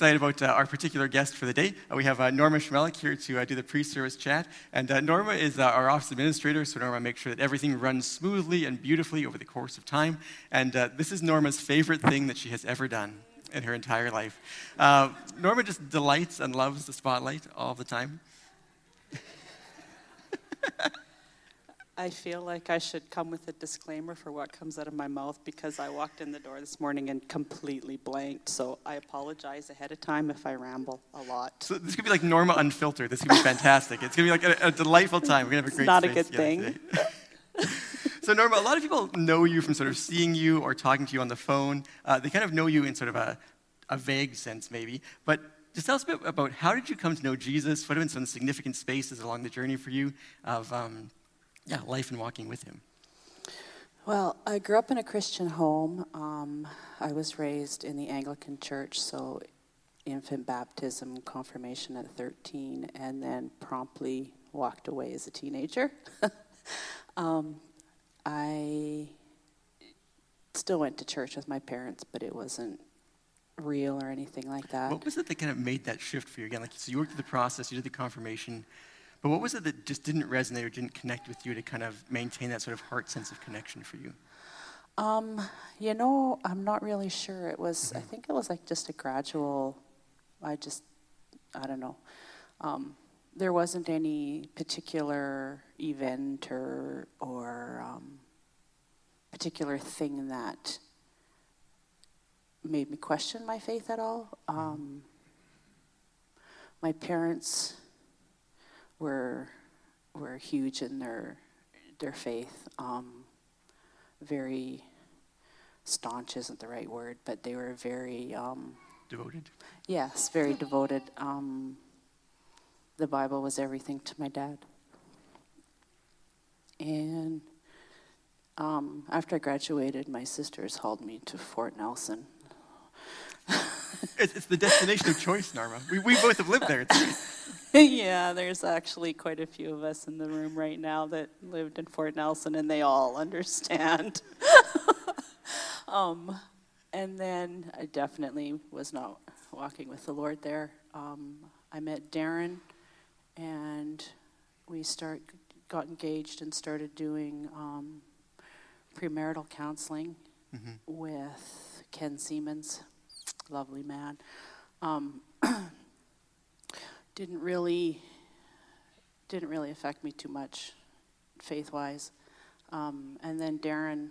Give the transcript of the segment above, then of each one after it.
excited about uh, our particular guest for the day. Uh, we have uh, Norma Chmelyk here to uh, do the pre-service chat. And uh, Norma is uh, our office administrator, so Norma makes sure that everything runs smoothly and beautifully over the course of time. And this is Norma's favorite thing that she has ever done in her entire life. Norma just delights and loves the spotlight all the time. I feel like I should come with a disclaimer for what comes out of my mouth because I walked in the door this morning and completely blanked. So I apologize ahead of time if I ramble a lot. So this could be like Norma Unfiltered. This could be fantastic. It's going to be like a, a, delightful time. We're going to have a great time. It's Not a good thing. so Norma, a lot of people know you from sort of seeing you or talking to you on the phone. Uh, they kind of know you in sort of a, a vague sense, maybe. But just tell us a bit about how did you come to know Jesus? What have been some significant spaces along the journey for you of um, yeah, life and walking with Him? Well, I grew up in a Christian home. Um, I was raised in the Anglican Church, so infant baptism, confirmation at 13, and then promptly walked away as a teenager. um, I still went to church with my parents, but it wasn't real or anything like that. What was it that kind of made that shift for you again? Like, so you worked through the process, you did the confirmation. But what was it that just didn't resonate or didn't connect with you to kind of maintain that sort of heart sense of connection for you? Um, you know, I'm not really sure. It was, mm-hmm. I think it was like just a gradual, I just, I don't know. Um, there wasn't any particular event or, or um, particular thing that made me question my faith at all. Mm-hmm. Um, my parents were were huge in their their faith. Um, very staunch isn't the right word, but they were very um, devoted. Yes, very devoted. Um, the Bible was everything to my dad. And um, after I graduated, my sisters hauled me to Fort Nelson. It's, it's, the destination of choice, Norma. We, we both have lived there. yeah, there's actually quite a few of us in the room right now that lived in Fort Nelson, and they all understand. um, and then I definitely was not walking with the Lord there. Um, I met Darren, and we start got engaged and started doing um, premarital counseling mm-hmm. with Ken Siemens, lovely man. Um, didn't really didn't really affect me too much faith wise. Um, and then Darren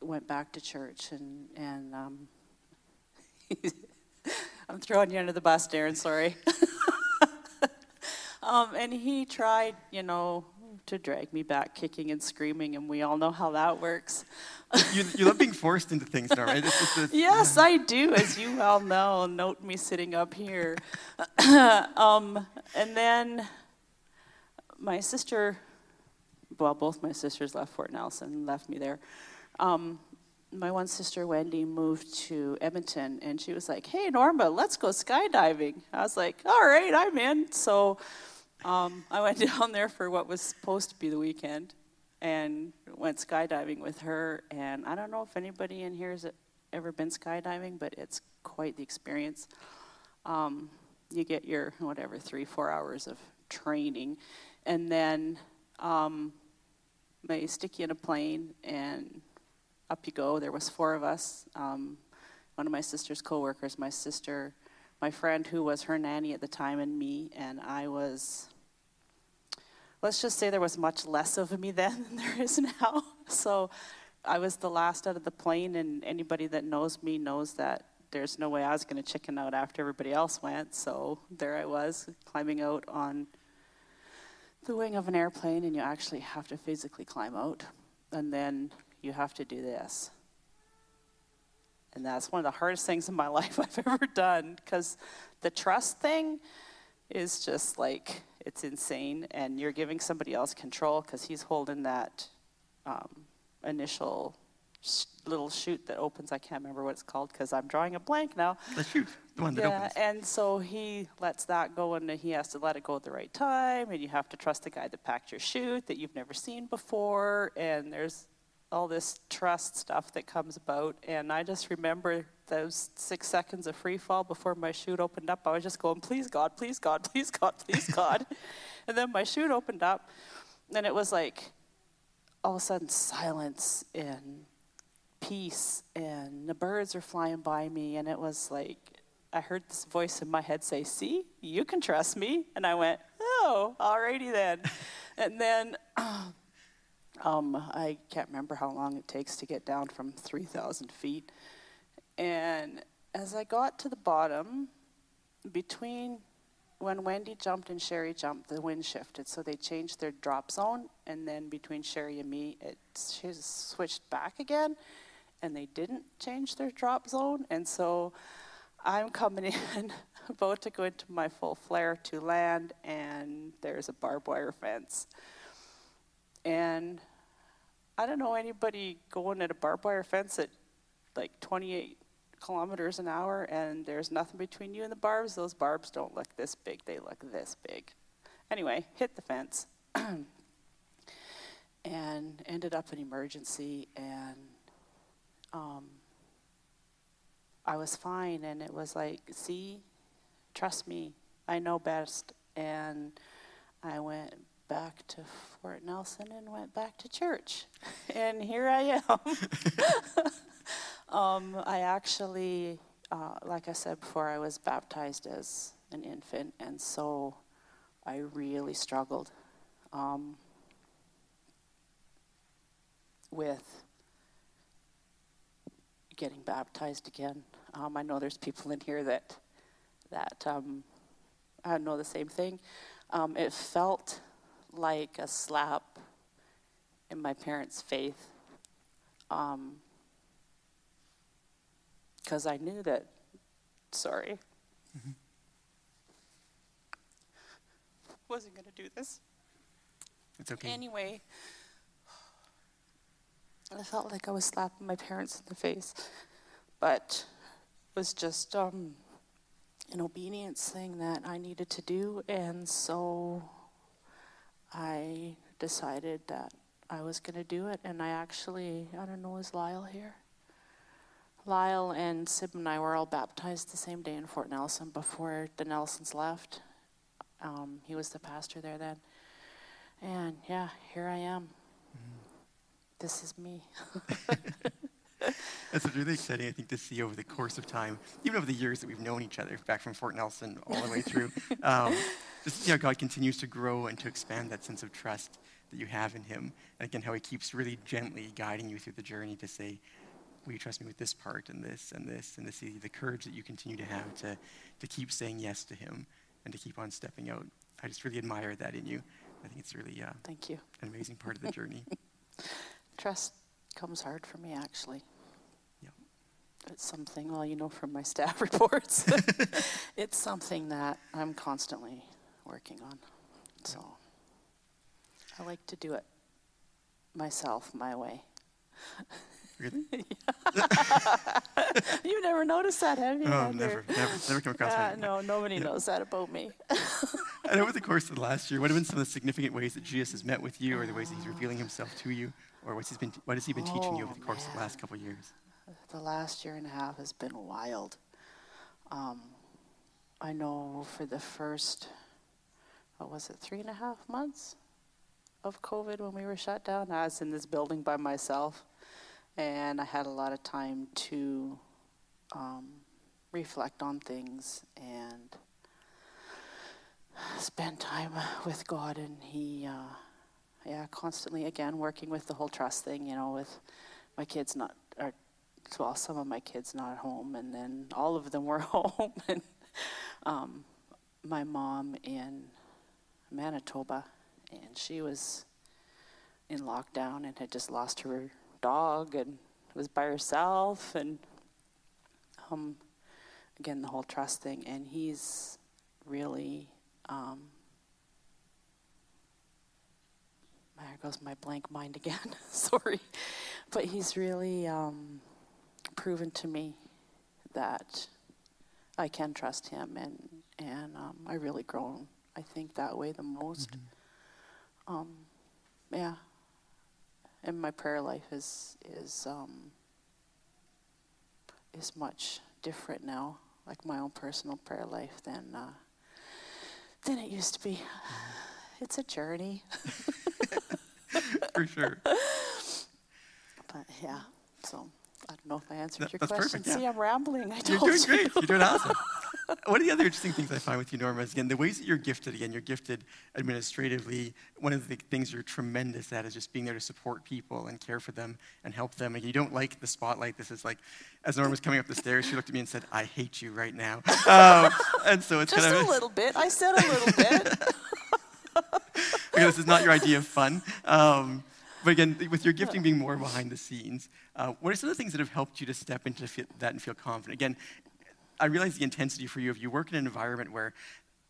went back to church and and um, I'm throwing you under the bus, Darren. Sorry. um, and he tried, you know, to drag me back kicking and screaming, and we all know how that works. you, you love being forced into things, now, right? It's, it's, yes, yeah. I do, as you all know. Note me sitting up here. um, and then my sister, well, both my sisters left Fort Nelson, left me there. Um, my one sister Wendy moved to Edmonton and she was like, Hey Norma, let's go skydiving. I was like, All right, I'm in. So um, I went down there for what was supposed to be the weekend and went skydiving with her. And I don't know if anybody in here has ever been skydiving, but it's quite the experience. Um, you get your, whatever, three, four hours of training. And then um, they stick you in a plane and up you go. There was four of us. Um, one of my sister's coworkers, my sister, my friend who was her nanny at the time, and me, and I was let's just say there was much less of me then than there is now. So I was the last out of the plane, and anybody that knows me knows that there's no way I was going to chicken out after everybody else went. So there I was, climbing out on the wing of an airplane, and you actually have to physically climb out. And then you have to do this. And that's one of the hardest things in my life I've ever done because the trust thing is just like it's insane, and you're giving somebody else control because he's holding that um, initial sh- little chute that opens. I can't remember what it's called because I'm drawing a blank now. The chute, the one that yeah, opens. and so he lets that go, and he has to let it go at the right time, and you have to trust the guy that packed your chute that you've never seen before, and there's all this trust stuff that comes about. And I just remember those six seconds of free fall before my chute opened up, I was just going, please God, please God, please God, please God. and then my chute opened up, and it was like all of a sudden silence and peace, and the birds are flying by me, and it was like I heard this voice in my head say, See, you can trust me. And I went, Oh, alrighty then. and then um, I can't remember how long it takes to get down from 3,000 feet. And as I got to the bottom, between when Wendy jumped and Sherry jumped, the wind shifted, so they changed their drop zone. And then between Sherry and me, it switched back again, and they didn't change their drop zone. And so I'm coming in, about to go into my full flare to land, and there's a barbed wire fence. And I don't know anybody going at a barbed wire fence at like 28 kilometers an hour, and there's nothing between you and the barbs. Those barbs don't look this big, they look this big. Anyway, hit the fence and ended up in emergency, and um, I was fine, and it was like, see, trust me, I know best. And I went back to Fort Nelson and went back to church. and here I am. um, I actually, uh, like I said before, I was baptized as an infant, and so I really struggled um, with getting baptized again. Um, I know there's people in here that that um, I know the same thing. Um, it felt like a slap in my parents' faith, because I knew that. Sorry, mm-hmm. wasn't going to do this. It's okay. Anyway. I felt like I was slapping my parents in the face, but it was just um, an obedience thing that I needed to do, and so I decided that I was going to do it, and I actually, I don't know, is Lyle here? Lyle and Sib and I were all baptized the same day in Fort Nelson before the Nelsons left. Um, he was the pastor there then. And yeah, here I am this is me. That's really exciting, I think, to see over the course of time, even over the years that we've known each other, back from Fort Nelson all the way through, um, just see how God continues to grow and to expand that sense of trust that you have in Him. And again, how He keeps really gently guiding you through the journey to say, Will you trust me with this part and this and this? And to see the courage that you continue to have to, to keep saying yes to Him and to keep on stepping out. I just really admire that in you. I think it's really uh, Thank you. an amazing part of the journey. Trust comes hard for me, actually. Yeah. It's something, well, you know from my staff reports, it's something that I'm constantly working on. So I like to do it myself, my way. Really? you never noticed that, have you? Oh, never, never, never come across uh, No, nobody yeah. knows that about me. and over the course of the last year, what have been some of the significant ways that Jesus has met with you, or the ways that He's revealing Himself to you, or what's he been, what has He been oh, teaching you over the course man. of the last couple of years? The last year and a half has been wild. Um, I know for the first, what was it, three and a half months of COVID when we were shut down, I was in this building by myself, and I had a lot of time to um, reflect on things and spend time with God, and He. Uh, yeah, constantly again working with the whole trust thing, you know, with my kids not, or well, some of my kids not home, and then all of them were home, and um, my mom in Manitoba, and she was in lockdown and had just lost her dog and was by herself, and um, again the whole trust thing, and he's really. Um, there goes my blank mind again. Sorry. But he's really um, proven to me that I can trust him, and, and um, I really grown, I think, that way the most. Mm-hmm. Um, yeah. And my prayer life is, is, um, is much different now, like my own personal prayer life than uh, than it used to be. It's a journey, For sure. but yeah. So I don't know if I answered That- your question. perfect, yeah. See, I'm rambling. I You're doing you. great. You're doing awesome. One of the other interesting things I find with you, Norma, is again the ways that you're gifted. Again, you're gifted administratively. One of the things you're tremendous at is just being there to support people and care for them and help them. And you don't like the spotlight. This is like, as Norma was coming up the stairs, she looked at me and said, "I hate you right now." Um, and so it's Just kind of a little bit. I said a little bit. okay, this is not your idea of fun. Um, but again, with your gifting being more behind the scenes, uh, what are some of the things that have helped you to step into that and feel confident? Again, I realize the intensity for you if you work in an environment where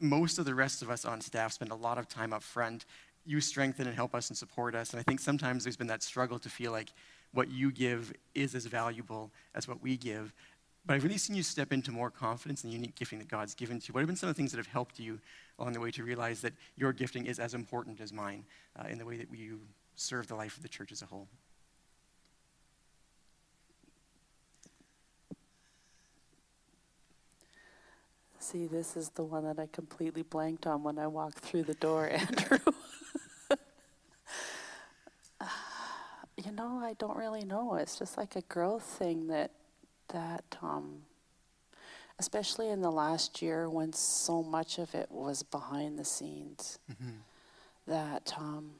most of the rest of us on staff spend a lot of time up front. You strengthen and help us and support us. And I think sometimes there's been that struggle to feel like what you give is as valuable as what we give. But I've really seen you step into more confidence in the unique gifting that God's given to you. What have been some of the things that have helped you along the way to realize that your gifting is as important as mine uh, in the way that you serve the life of the church as a whole? See, this is the one that I completely blanked on when I walked through the door, Andrew. you know, I don't really know. It's just like a growth thing that that um, especially in the last year when so much of it was behind the scenes that um,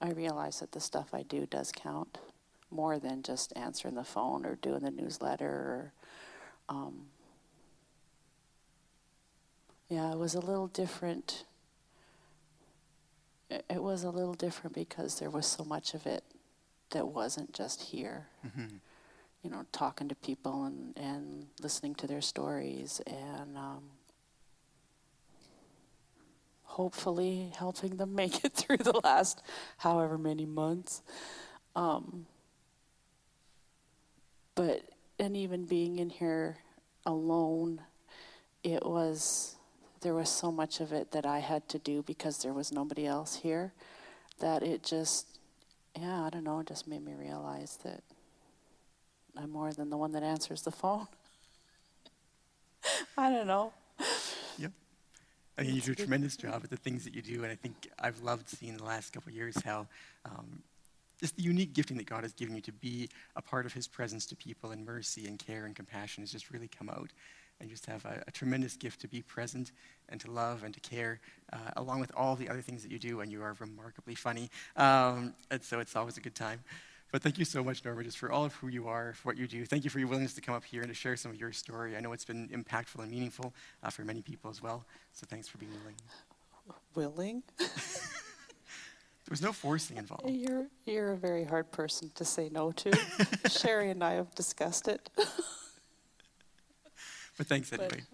I realized that the stuff I do does count more than just answering the phone or doing the newsletter or um, yeah, it was a little different. It, was a little different because there was so much of it that wasn't just here. You know, talking to people and, and listening to their stories and um, hopefully helping them make it through the last however many months. Um, but, and even being in here alone, it was there was so much of it that I had to do because there was nobody else here that it just yeah, I don't know, just made me realize that I'm more than the one that answers the phone. I don't know. Yep. I mean, you do a tremendous job at the things that you do, and I think I've loved seeing the last couple years how um, just the unique gifting that God has given you to be a part of His presence to people and mercy and care and compassion has just really come out. And just have a, a tremendous gift to be present and to love and to care, uh, along with all the other things that you do. And you are remarkably funny, um, and so it's always a good time. But thank you so much, Norma, just for all of who you are, for what you do. Thank you for your willingness to come up here and to share some of your story. I know it's been impactful and meaningful uh, for many people as well. So thanks for being willing. Willing? There was no forcing involved. You're you're a very hard person to say no to. Sherry and I have discussed it. But thanks But- anyway.